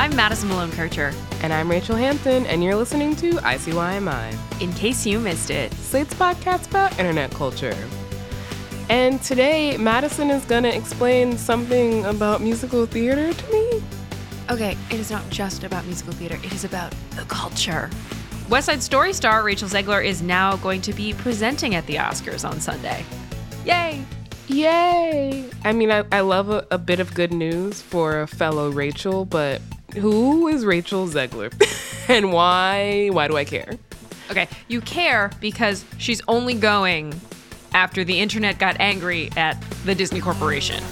I'm Madison Malone Kircher. And I'm Rachel Hampton, and you're listening to ICYMI, In case you missed it, Slate's podcast about internet culture. And today, Madison is going to explain something about musical theater to me. okay, it is not just about musical theater, it is about the culture. West Side Story star Rachel Zegler is now going to be presenting at the Oscars on Sunday. Yay! Yay! I mean, I, I love a, a bit of good news for a fellow Rachel, but who is Rachel Zegler? and why? Why do I care? Okay, you care because she's only going after the internet got angry at the Disney Corporation.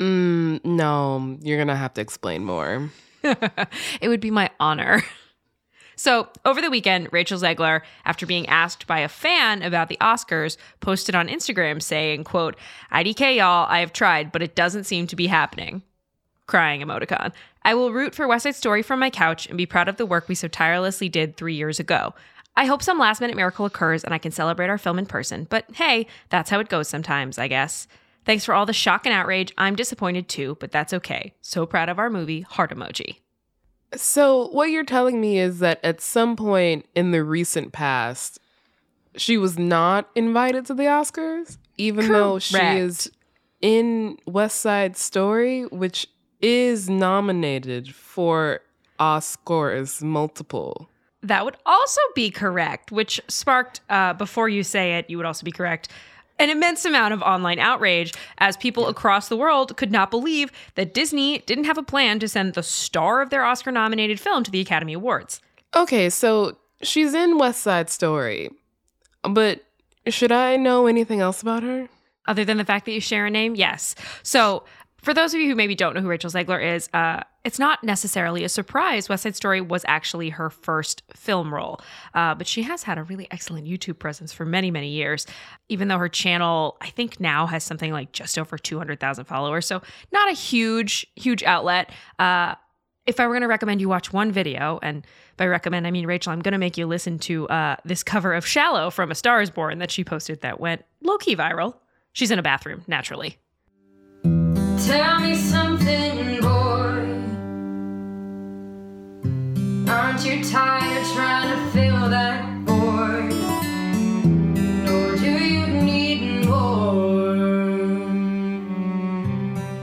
Mm, no, you're gonna have to explain more. it would be my honor. So, over the weekend, Rachel Zegler, after being asked by a fan about the Oscars, posted on Instagram saying, quote, IDK y'all, I have tried, but it doesn't seem to be happening. Crying emoticon. I will root for West Side Story from my couch and be proud of the work we so tirelessly did three years ago. I hope some last minute miracle occurs and I can celebrate our film in person, but hey, that's how it goes sometimes, I guess. Thanks for all the shock and outrage. I'm disappointed too, but that's okay. So proud of our movie, heart emoji. So, what you're telling me is that at some point in the recent past, she was not invited to the Oscars, even though she is in West Side Story, which is nominated for Oscars multiple. That would also be correct, which sparked, uh, before you say it, you would also be correct, an immense amount of online outrage as people across the world could not believe that Disney didn't have a plan to send the star of their Oscar nominated film to the Academy Awards. Okay, so she's in West Side Story, but should I know anything else about her? Other than the fact that you share a name, yes. So, for those of you who maybe don't know who Rachel Zegler is, uh, it's not necessarily a surprise. West Side Story was actually her first film role, uh, but she has had a really excellent YouTube presence for many, many years. Even though her channel, I think now has something like just over 200,000 followers. So, not a huge, huge outlet. Uh, if I were going to recommend you watch one video, and by recommend, I mean, Rachel, I'm going to make you listen to uh, this cover of Shallow from A Star is Born that she posted that went low key viral. She's in a bathroom, naturally. Tell me something, boy. Aren't you tired of trying to fill that void? Or do you need more?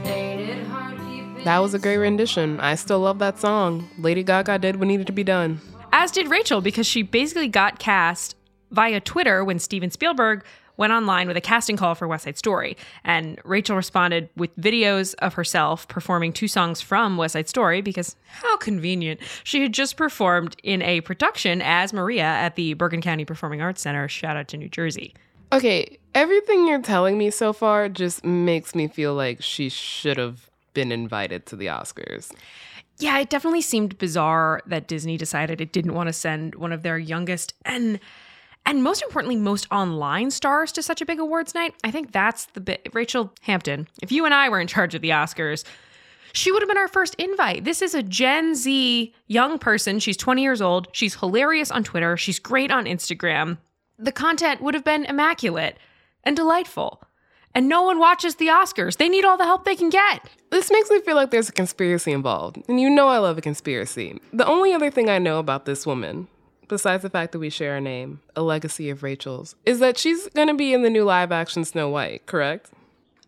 Ain't it hard keeping That was a great rendition. I still love that song. Lady Gaga did what needed to be done. As did Rachel, because she basically got cast via Twitter when Steven Spielberg went online with a casting call for West Side Story. And Rachel responded with videos of herself performing two songs from West Side Story because how convenient. She had just performed in a production as Maria at the Bergen County Performing Arts Center. Shout out to New Jersey. Okay, everything you're telling me so far just makes me feel like she should have been invited to the Oscars. Yeah, it definitely seemed bizarre that Disney decided it didn't want to send one of their youngest and and most importantly, most online stars to such a big awards night. I think that's the bit. Rachel Hampton, if you and I were in charge of the Oscars, she would have been our first invite. This is a Gen Z young person. She's 20 years old. She's hilarious on Twitter. She's great on Instagram. The content would have been immaculate and delightful. and no one watches the Oscars. They need all the help they can get. This makes me feel like there's a conspiracy involved. And you know I love a conspiracy. The only other thing I know about this woman, besides the fact that we share a name, a legacy of Rachel's, is that she's going to be in the new live action Snow White, correct?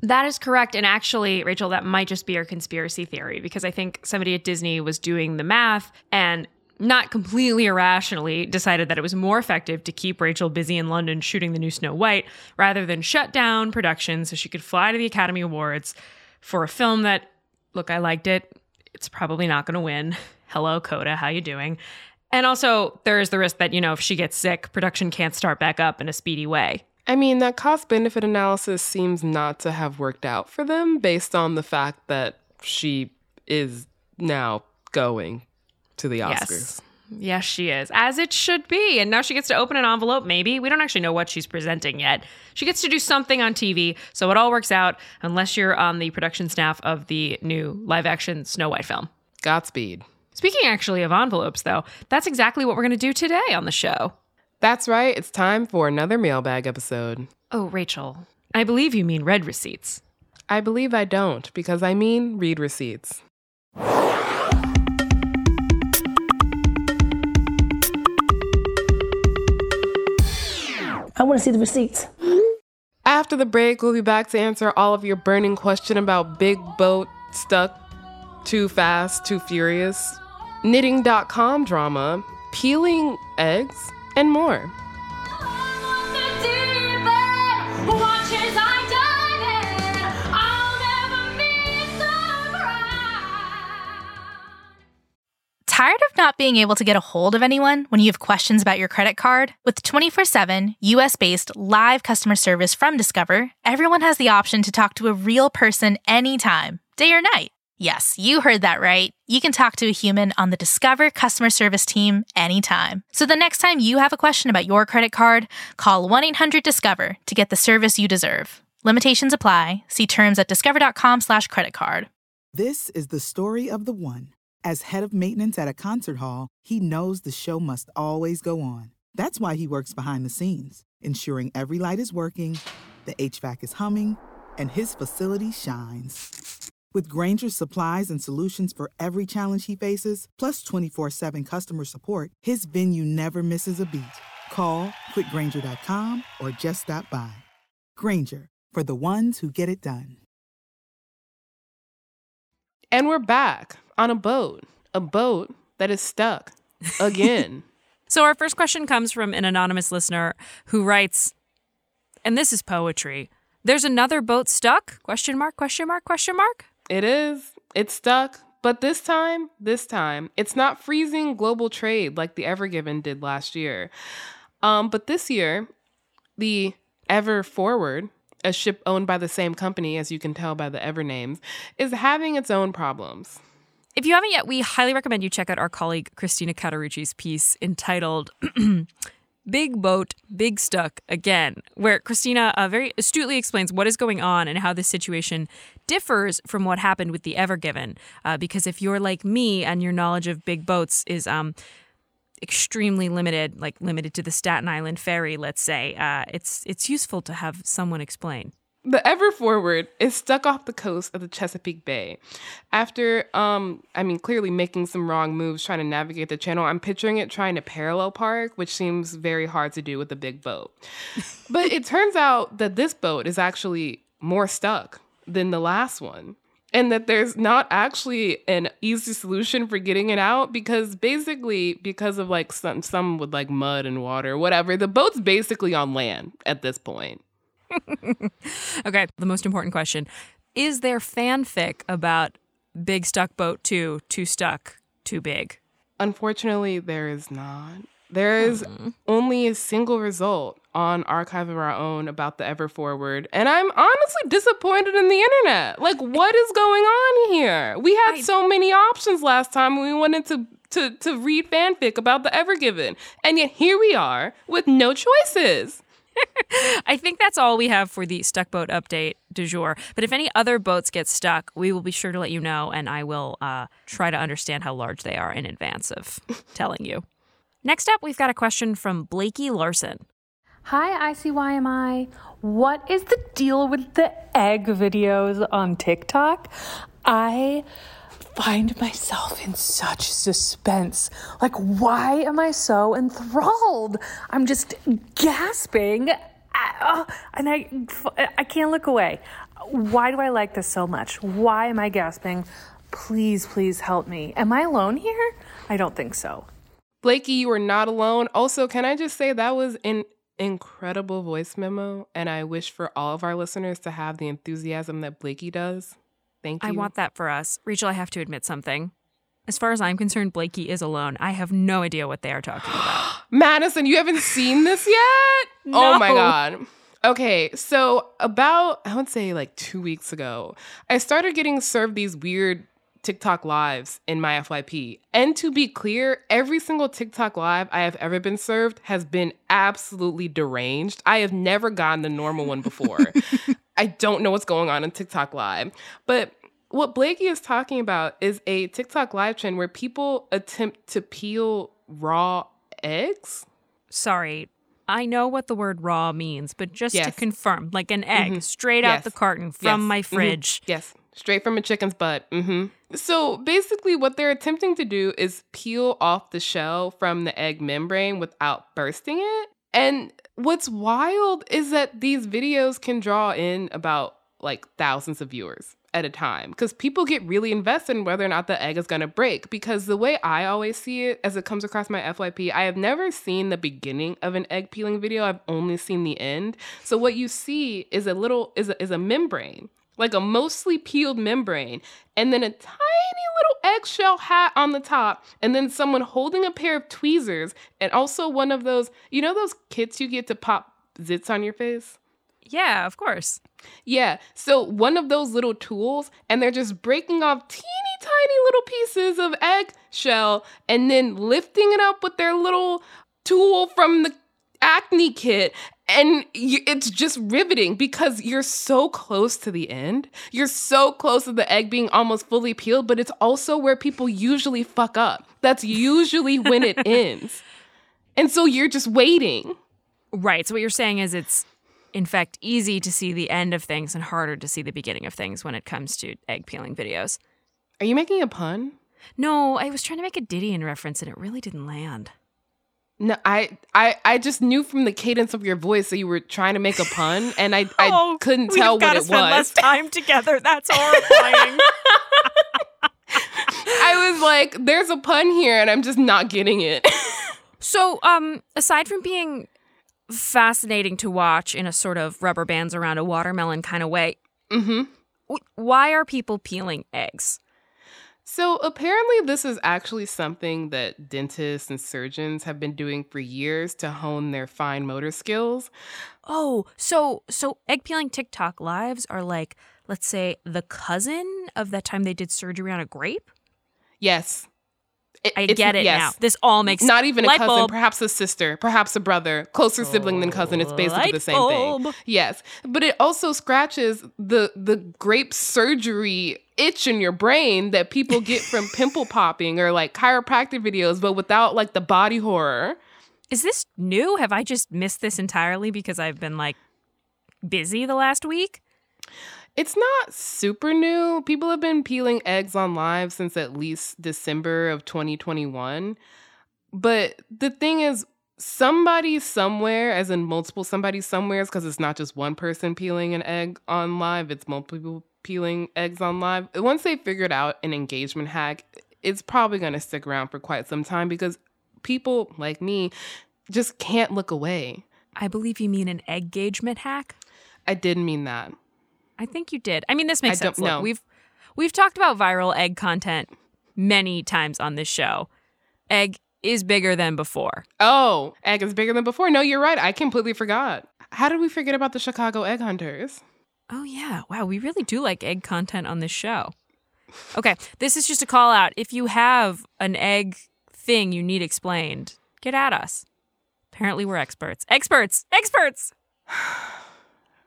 That is correct. And actually, Rachel, that might just be your conspiracy theory because I think somebody at Disney was doing the math and not completely irrationally decided that it was more effective to keep Rachel busy in London shooting the new Snow White rather than shut down production so she could fly to the Academy Awards for a film that look, I liked it. It's probably not going to win. Hello Coda, how you doing? And also there is the risk that, you know, if she gets sick, production can't start back up in a speedy way. I mean, that cost benefit analysis seems not to have worked out for them based on the fact that she is now going to the Oscars. Yes. Yes, she is, as it should be. And now she gets to open an envelope, maybe. We don't actually know what she's presenting yet. She gets to do something on TV, so it all works out, unless you're on the production staff of the new live action Snow White film. Godspeed. Speaking actually of envelopes, though, that's exactly what we're going to do today on the show. That's right, it's time for another mailbag episode. Oh, Rachel, I believe you mean red receipts. I believe I don't, because I mean read receipts. I want to see the receipts. After the break, we'll be back to answer all of your burning question about Big Boat stuck too fast, too furious, knitting.com drama, peeling eggs, and more. Tired of not being able to get a hold of anyone when you have questions about your credit card? With 24 7 US based live customer service from Discover, everyone has the option to talk to a real person anytime, day or night. Yes, you heard that right. You can talk to a human on the Discover customer service team anytime. So the next time you have a question about your credit card, call 1 800 Discover to get the service you deserve. Limitations apply. See terms at discover.com/slash credit card. This is the story of the one. As head of maintenance at a concert hall, he knows the show must always go on. That's why he works behind the scenes, ensuring every light is working, the HVAC is humming, and his facility shines. With Grainger's supplies and solutions for every challenge he faces, plus 24 7 customer support, his venue never misses a beat. Call quickgranger.com or just stop by. Grainger, for the ones who get it done. And we're back on a boat, a boat that is stuck again. So our first question comes from an anonymous listener who writes, and this is poetry. There's another boat stuck? Question mark, question mark, question mark? It is. It's stuck. But this time, this time, it's not freezing global trade like the Ever Given did last year. Um, but this year, the Ever Forward, a ship owned by the same company, as you can tell by the Ever names, is having its own problems. If you haven't yet, we highly recommend you check out our colleague Christina Cauterucci's piece entitled Big Boat, Big Stuck Again, where Christina uh, very astutely explains what is going on and how this situation differs from what happened with the Ever Given. Uh, because if you're like me and your knowledge of big boats is um, extremely limited, like limited to the Staten Island ferry, let's say, uh, it's it's useful to have someone explain. The Ever Forward is stuck off the coast of the Chesapeake Bay. After, um, I mean, clearly making some wrong moves trying to navigate the channel, I'm picturing it trying to parallel park, which seems very hard to do with a big boat. but it turns out that this boat is actually more stuck than the last one. And that there's not actually an easy solution for getting it out because basically, because of like some, some with like mud and water, whatever, the boat's basically on land at this point. Okay, the most important question Is there fanfic about Big Stuck Boat 2, Too Stuck, Too Big? Unfortunately, there is not. There is hmm. only a single result on Archive of Our Own about the Ever Forward, and I'm honestly disappointed in the internet. Like, what is going on here? We had so many options last time when we wanted to to to read fanfic about the Ever Given, and yet here we are with no choices. I think that's all we have for the Stuck Boat update du jour. But if any other boats get stuck, we will be sure to let you know, and I will uh, try to understand how large they are in advance of telling you. Next up, we've got a question from Blakey Larson. Hi, ICYMI. What is the deal with the egg videos on TikTok? I find myself in such suspense. Like, why am I so enthralled? I'm just gasping, uh, and I, I can't look away. Why do I like this so much? Why am I gasping? Please, please help me. Am I alone here? I don't think so. Blakey, you are not alone. Also, can I just say that was an incredible voice memo, and I wish for all of our listeners to have the enthusiasm that Blakey does. Thank you. I want that for us. Rachel, I have to admit something. As far as I'm concerned, Blakey is alone. I have no idea what they are talking about. Madison, you haven't seen this yet? Oh my God. Okay, so about, I would say like two weeks ago, I started getting served these weird TikTok lives in my FYP. And to be clear, every single TikTok live I have ever been served has been absolutely deranged. I have never gotten the normal one before. I don't know what's going on in TikTok live. But what Blakey is talking about is a TikTok live trend where people attempt to peel raw eggs. Sorry. I know what the word raw means, but just to confirm, like an egg Mhm. straight out Yes. the carton from Yes. my Mhm. fridge. Yes, straight from a chicken's butt. hmm So basically, what they're attempting to do is peel off the shell from the egg membrane without bursting it. And what's wild is that these videos can draw in about like thousands of viewers at a time because people get really invested in whether or not the egg is going to break. Because the way I always see it as it comes across my FYP, I have never seen the beginning of an egg peeling video. I've only seen the end. So what you see is a little is a, is a membrane, like a mostly peeled membrane, and then a tiny little eggshell hat on the top, and then someone holding a pair of tweezers, and also one of those, you know, those kits you get to pop zits on your face. Yeah, of course. Yeah. So one of those little tools, and they're just breaking off teeny tiny little pieces of eggshell and then lifting it up with their little tool from the acne kit. And you, it's just riveting because you're so close to the end. You're so close to the egg being almost fully peeled, but it's also where people usually fuck up. That's usually when it ends. And so you're just waiting. Right. So what you're saying is it's in fact easy to see the end of things and harder to see the beginning of things when it comes to egg peeling videos. Are you making a pun? No, I was trying to make a Didion reference and it really didn't land. No, I, I, I just knew from the cadence of your voice that you were trying to make a pun, and I, I Oh, couldn't we've tell what gotta it spend was. less time together. That's horrifying. I was like, "There's a pun here," and I'm just not getting it. So, um, aside from being fascinating to watch in a sort of rubber bands around a watermelon kind of way, mm-hmm. why are people peeling eggs? So apparently, this is actually something that dentists and surgeons have been doing for years to hone their fine motor skills. Oh, so so egg peeling TikTok lives are like, let's say, the cousin of that time they did surgery on a grape. Yes. It- I get it now. yes. This all makes sense. not even a cousin, bulb. perhaps a sister, perhaps a brother, closer sibling than cousin. It's basically Light the same thing. Yes, but it also scratches the the grape surgery itch in your brain that people get from pimple popping or like chiropractic videos, but without like the body horror. Is this new? Have I just missed this entirely because I've been like busy the last week? It's not super new. People have been peeling eggs on live since at least December of 2021. But the thing is, somebody somewhere, as in multiple somebody somewheres, because it's not just one person peeling an egg on live, it's multiple people peeling eggs on live. Once they figured out an engagement hack, it's probably going to stick around for quite some time because people like me just can't look away. I believe you mean an engagement hack. I didn't mean that. I think you did. I mean, this makes I sense. Look, know. we've we've talked about viral egg content many times on this show. Egg is bigger than before. Oh, egg is bigger than before. No, you're right. I completely forgot. How did we forget about the Chicago egg hunters? Oh yeah, wow, we really do like egg content on this show. Okay, this is just a call out. If you have an egg thing you need explained, get at us. Apparently, we're experts. Experts. Experts.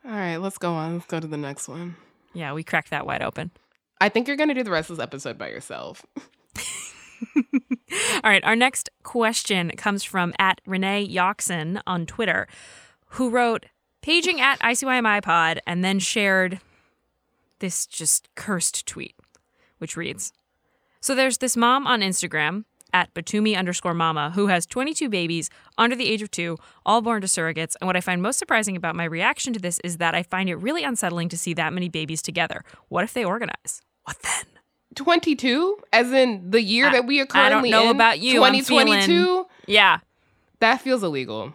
All right, let's go on. Let's go to the next one. Yeah, we cracked that wide open. I think you're going to do the rest of this episode by yourself. All right, our next question comes from at Renee Yoxon on Twitter, who wrote paging at ICYMI pod and then shared this just cursed tweet, which reads So there's this mom on Instagram at Batumi underscore mama who has 22 babies under the age of two, all born to surrogates. And what I find most surprising about my reaction to this is that I find it really unsettling to see that many babies together. What if they organize? What then? 22 as in the year that we are currently in. I don't know in, about you. I'm 2022 feeling- yeah. That feels illegal.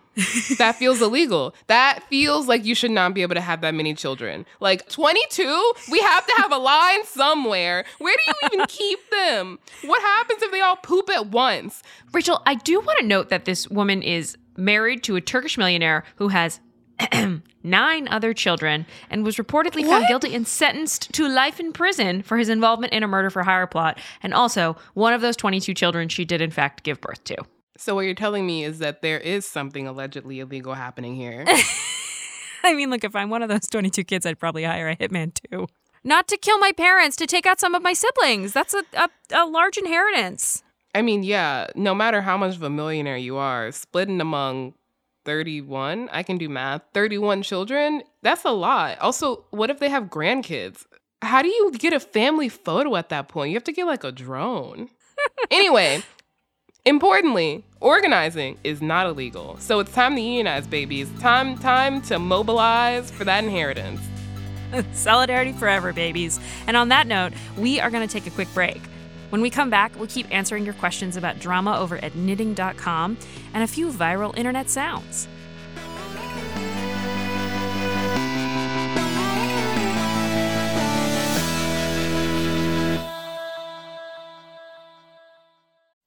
That feels illegal. That feels like you should not be able to have that many children. Like 22 we have to have a line somewhere. Where do you even keep them? What happens if they all poop at once? Rachel, I do want to note that this woman is married to a Turkish millionaire who has nine other children and was reportedly found guilty and sentenced to life in prison for his involvement in a murder for hire plot. And also, one of those 22 children she did, in fact, give birth to. So what you're telling me is that there is something allegedly illegal happening here I mean, look, if I'm one of those 22 kids, I'd probably hire a hitman too. Not to kill my parents, to take out some of my siblings. That's a, a, a large inheritance. I mean, yeah, no matter how much of a millionaire you are, splitting among 31, I can do math, 31 children, that's a lot. Also, what if they have grandkids? How do you get a family photo at that point? You have to get like a drone. anyway, importantly, organizing is not illegal. So it's time to unionize, babies. Time time to mobilize for that inheritance. Solidarity forever, babies. And on that note, we are going to take a quick break. When we come back, we'll keep answering your questions about drama over at knitting.com and a few viral internet sounds.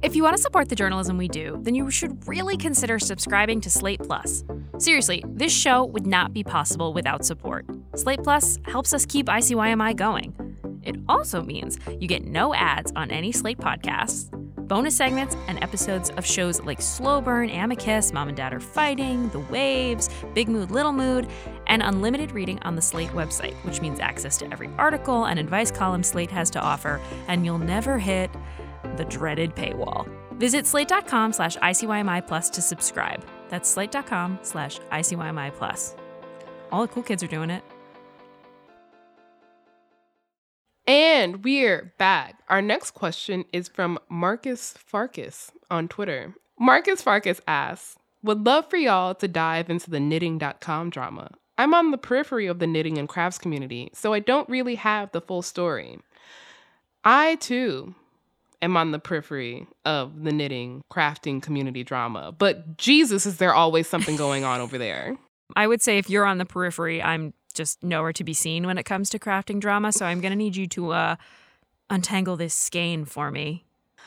If you want to support the journalism we do, then you should really consider subscribing to Slate Plus. Seriously, this show would not be possible without support. Slate Plus helps us keep ICYMI going. It also means you get no ads on any Slate podcasts, bonus segments, and episodes of shows like Slow Burn, Amicus, Mom and Dad Are Fighting, The Waves, Big Mood, Little Mood, and unlimited reading on the Slate website, which means access to every article and advice column Slate has to offer, and you'll never hit the dreaded paywall. Visit slate.com slash ICYMI plus to subscribe. That's slate.com slash ICYMI plus. All the cool kids are doing it. And we're back. Our next question is from Marcus Farkas on Twitter. Marcus Farkas asks, Would love for y'all to dive into the knitting.com drama. I'm on the periphery of the knitting and crafts community, so I don't really have the full story. I too am on the periphery of the knitting, crafting community drama, but Jesus, is there always something going on over there? I would say if you're on the periphery, I'm just nowhere to be seen when it comes to crafting drama. So I'm going to need you to uh, untangle this skein for me.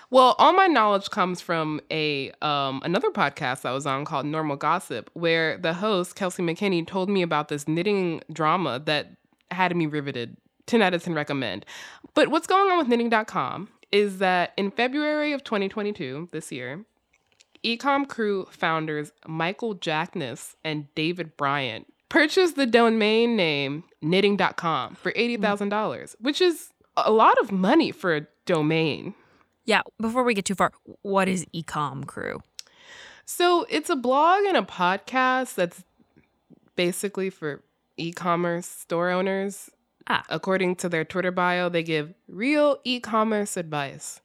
Well, all my knowledge comes from a um, another podcast I was on called Normal Gossip, where the host Kelsey McKinney told me about this knitting drama that had me riveted. Ten out of ten recommend. But what's going on with knitting.com is that in February of 2022, this year, Ecom Crew founders Michael Jackness and David Bryant purchased the domain name knitting.com for $80,000, mm. which is a lot of money for a domain. Yeah, before we get too far, what is Ecom Crew? So it's a blog and a podcast that's basically for e commerce store owners. Ah. According to their Twitter bio, they give real e commerce advice.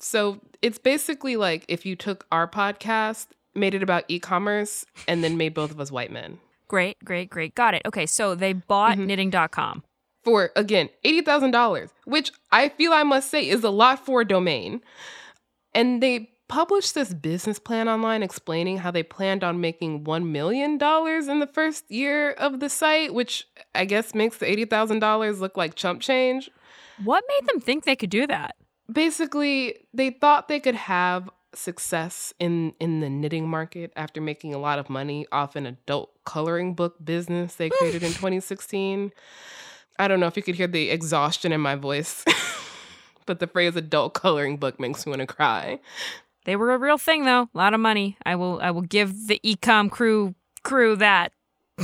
So it's basically like if you took our podcast, made it about e commerce, and then made both of us white men. Great, great, great. Got it. Okay, so they bought Mm-hmm. knitting.com. for again $80,000, which I feel I must say is a lot for a domain. And they published this business plan online explaining how they planned on making $1 million in the first year of the site, which I guess makes the $80,000 look like chump change. What made them think they could do that? Basically, they thought they could have success in in the knitting market after making a lot of money off an adult coloring book business they created in 2016. I don't know if you could hear the exhaustion in my voice, but the phrase adult coloring book makes me want to cry. They were a real thing though. A lot of money. I will I will give the ecom crew crew that.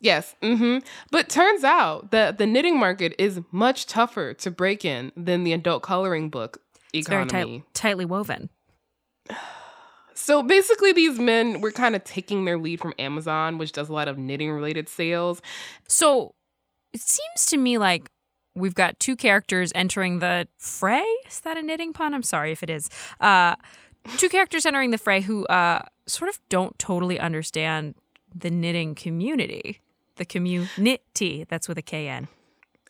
Yes, hmm but turns out that the knitting market is much tougher to break in than the adult coloring book It's very tight, tightly woven. So basically, these men were kind of taking their lead from Amazon, which does a lot of knitting related sales. So it seems to me like we've got two characters entering the fray. Is that a knitting pun? I'm sorry if it is. Uh, two characters entering the fray who uh, sort of don't totally understand the knitting community. The community. That's with a K N.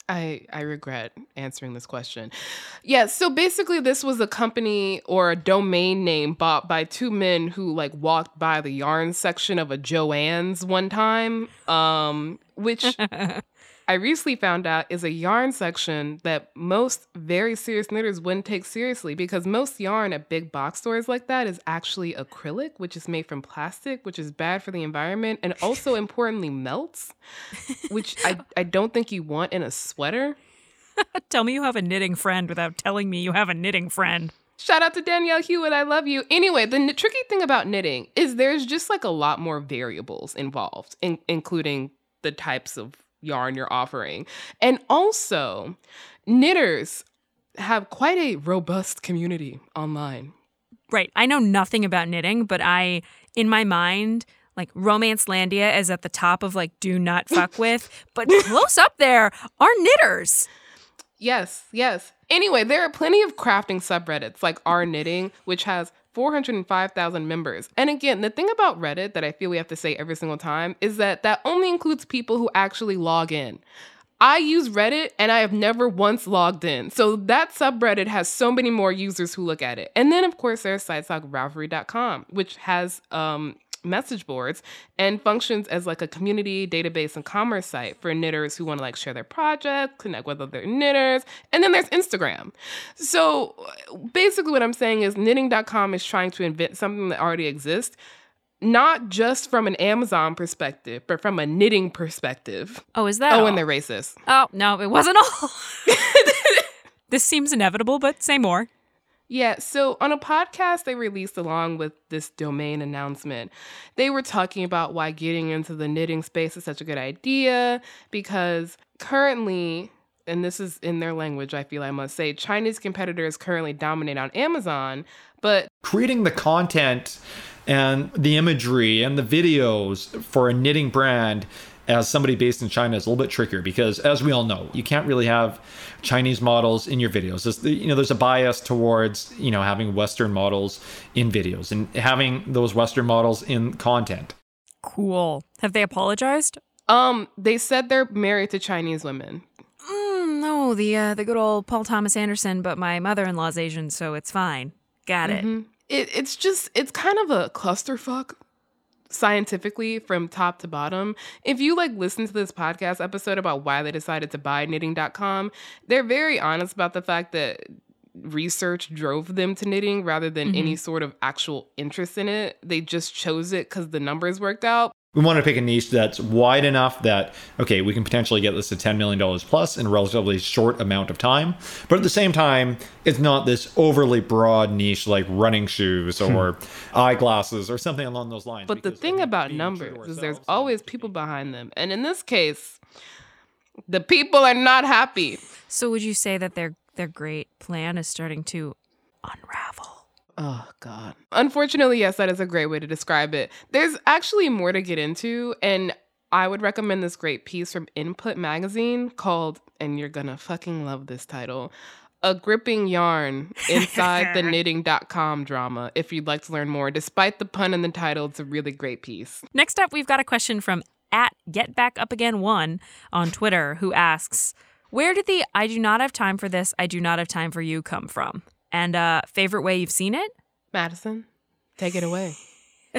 I, I regret answering this question. Yeah, so basically this was a company or a domain name bought by two men who like walked by the yarn section of a Joann's one time. Um which I recently found out is a yarn section that most very serious knitters wouldn't take seriously because most yarn at big box stores like that is actually acrylic, which is made from plastic, which is bad for the environment and also importantly melts, which I, I don't think you want in a sweater. Tell me you have a knitting friend without telling me you have a knitting friend. Shout out to Danielle Hewitt. I love you. Anyway, the n- tricky thing about knitting is there's just like a lot more variables involved, in- including the types of yarn you're offering. And also, knitters have quite a robust community online. Right. I know nothing about knitting, but I, in my mind, like Romancelandia is at the top of like do not fuck with, but close up there are knitters. Yes, yes. Anyway, there are plenty of crafting subreddits like R Knitting, which has 405,000 members. And again, the thing about Reddit that I feel we have to say every single time is that that only includes people who actually log in. I use Reddit and I have never once logged in. So that subreddit has so many more users who look at it. And then, of course, there's sites like Ravelry.com, which has um, message boards and functions as like a community database and commerce site for knitters who want to like share their projects, connect with other knitters. And then there's Instagram. So basically, what I'm saying is knitting.com is trying to invent something that already exists not just from an Amazon perspective, but from a knitting perspective. Oh, is that? Oh, all? and they're racist. Oh, no, it wasn't all. this seems inevitable, but say more. Yeah, so on a podcast they released along with this domain announcement, they were talking about why getting into the knitting space is such a good idea because currently, and this is in their language, I feel I must say, Chinese competitors currently dominate on Amazon, but creating the content and the imagery and the videos for a knitting brand as somebody based in China is a little bit trickier because, as we all know, you can't really have Chinese models in your videos. There's, you know, there's a bias towards you know having Western models in videos and having those Western models in content. Cool. Have they apologized? Um, they said they're married to Chinese women. Mm, no, the uh, the good old Paul Thomas Anderson, but my mother-in-law's Asian, so it's fine. Got it. Mhm. it. It's just it's kind of a clusterfuck scientifically from top to bottom. If you like listen to this podcast episode about why they decided to buy knitting.com, they're very honest about the fact that research drove them to knitting rather than mm-hmm. any sort of actual interest in it. They just chose it cuz the numbers worked out. We want to pick a niche that's wide enough that okay, we can potentially get this to ten million dollars plus in a relatively short amount of time. But at the same time, it's not this overly broad niche like running shoes hmm. or eyeglasses or something along those lines. But the thing about numbers is there's always people behind them. And in this case, the people are not happy. So would you say that their their great plan is starting to unravel? Oh, God. Unfortunately, yes, that is a great way to describe it. There's actually more to get into, and I would recommend this great piece from Input Magazine called, and you're gonna fucking love this title a gripping yarn inside the knitting.com drama if you'd like to learn more. Despite the pun in the title, it's a really great piece. Next up, we've got a question from at Get Back Up Again One on Twitter who asks, Where did the I do not have time for this, I do not have time for you come from? And uh favorite way you've seen it? Madison, take it away.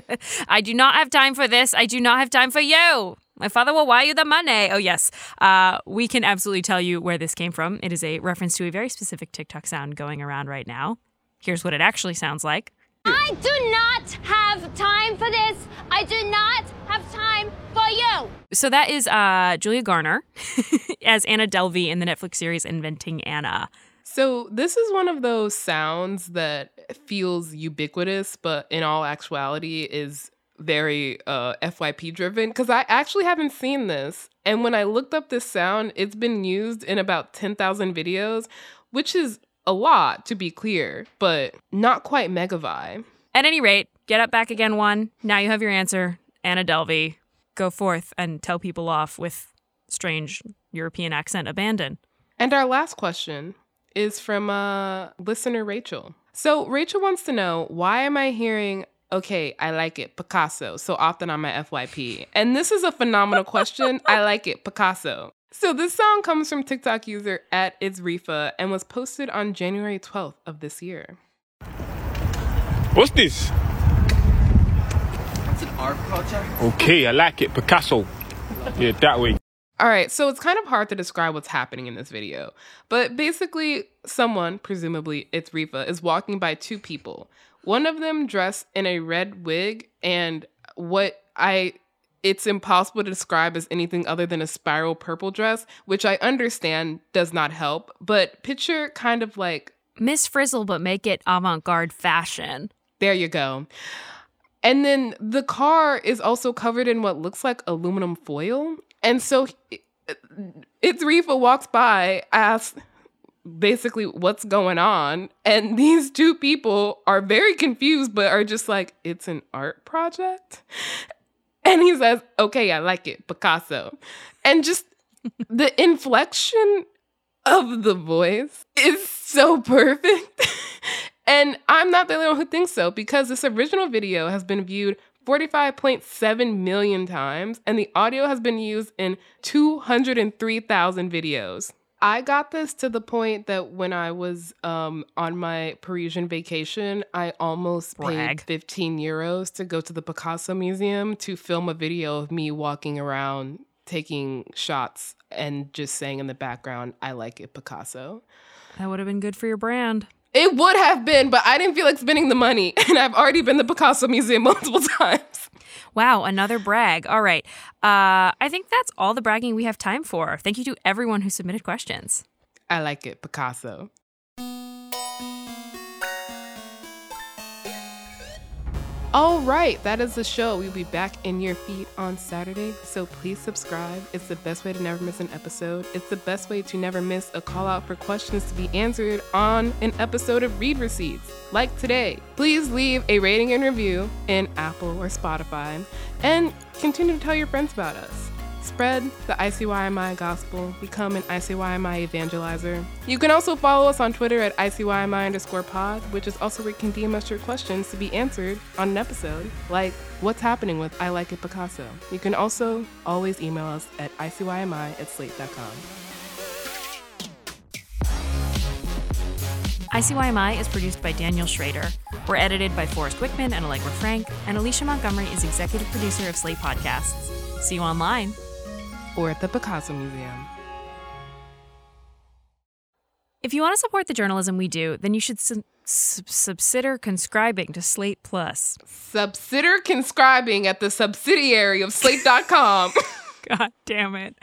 I do not have time for this. I do not have time for you. My father will wire you the money. Oh, yes. Uh, we can absolutely tell you where this came from. It is a reference to a very specific TikTok sound going around right now. Here's what it actually sounds like. I do not have time for this. I do not have time for you. So that is uh, Julia Garner as Anna Delvey in the Netflix series Inventing Anna. So this is one of those sounds that feels ubiquitous, but in all actuality is very uh, FYP driven because I actually haven't seen this. And when I looked up this sound, it's been used in about 10,000 videos, which is a lot to be clear, but not quite mega vibe. At any rate, get up back again one. Now you have your answer. Anna Delvey, go forth and tell people off with strange European accent abandon. And our last question is from uh, listener Rachel. So Rachel wants to know why am I hearing okay, I like it, Picasso, so often on my FYP? And this is a phenomenal question. I like it, Picasso. So this song comes from TikTok user at It's Rifa and was posted on January 12th of this year. What's this? It's an art project. Okay, I like it, Picasso. Yeah, that way. All right, so it's kind of hard to describe what's happening in this video. But basically, someone, presumably it's Rifa, is walking by two people. One of them dressed in a red wig and what I it's impossible to describe as anything other than a spiral purple dress, which I understand does not help, but picture kind of like Miss Frizzle but make it avant-garde fashion. There you go. And then the car is also covered in what looks like aluminum foil. And so it's Rifa walks by, asks basically what's going on. And these two people are very confused, but are just like, it's an art project. And he says, okay, I like it, Picasso. And just the inflection of the voice is so perfect. and I'm not the only one who thinks so because this original video has been viewed 45.7 million times, and the audio has been used in 203,000 videos. I got this to the point that when I was um, on my Parisian vacation, I almost Brag. paid 15 euros to go to the Picasso Museum to film a video of me walking around taking shots and just saying in the background, I like it, Picasso. That would have been good for your brand. It would have been, but I didn't feel like spending the money. And I've already been to the Picasso Museum multiple times. Wow, another brag. All right. Uh, I think that's all the bragging we have time for. Thank you to everyone who submitted questions. I like it, Picasso. All right, that is the show. We'll be back in your feed on Saturday, so please subscribe. It's the best way to never miss an episode. It's the best way to never miss a call out for questions to be answered on an episode of Read Receipts, like today. Please leave a rating and review in Apple or Spotify, and continue to tell your friends about us. Spread the ICYMI gospel, become an ICYMI evangelizer. You can also follow us on Twitter at ICYMI underscore pod, which is also where you can DM us your questions to be answered on an episode, like what's happening with I Like It Picasso. You can also always email us at ICYMI at slate.com. ICYMI is produced by Daniel Schroeder. We're edited by Forrest Wickman and Allegra Frank, and Alicia Montgomery is executive producer of Slate Podcasts. See you online. Or at the Picasso Museum. If you want to support the journalism we do, then you should sub- sub- subsider conscribing to Slate Plus. Subsider conscribing at the subsidiary of slate.com. God damn it.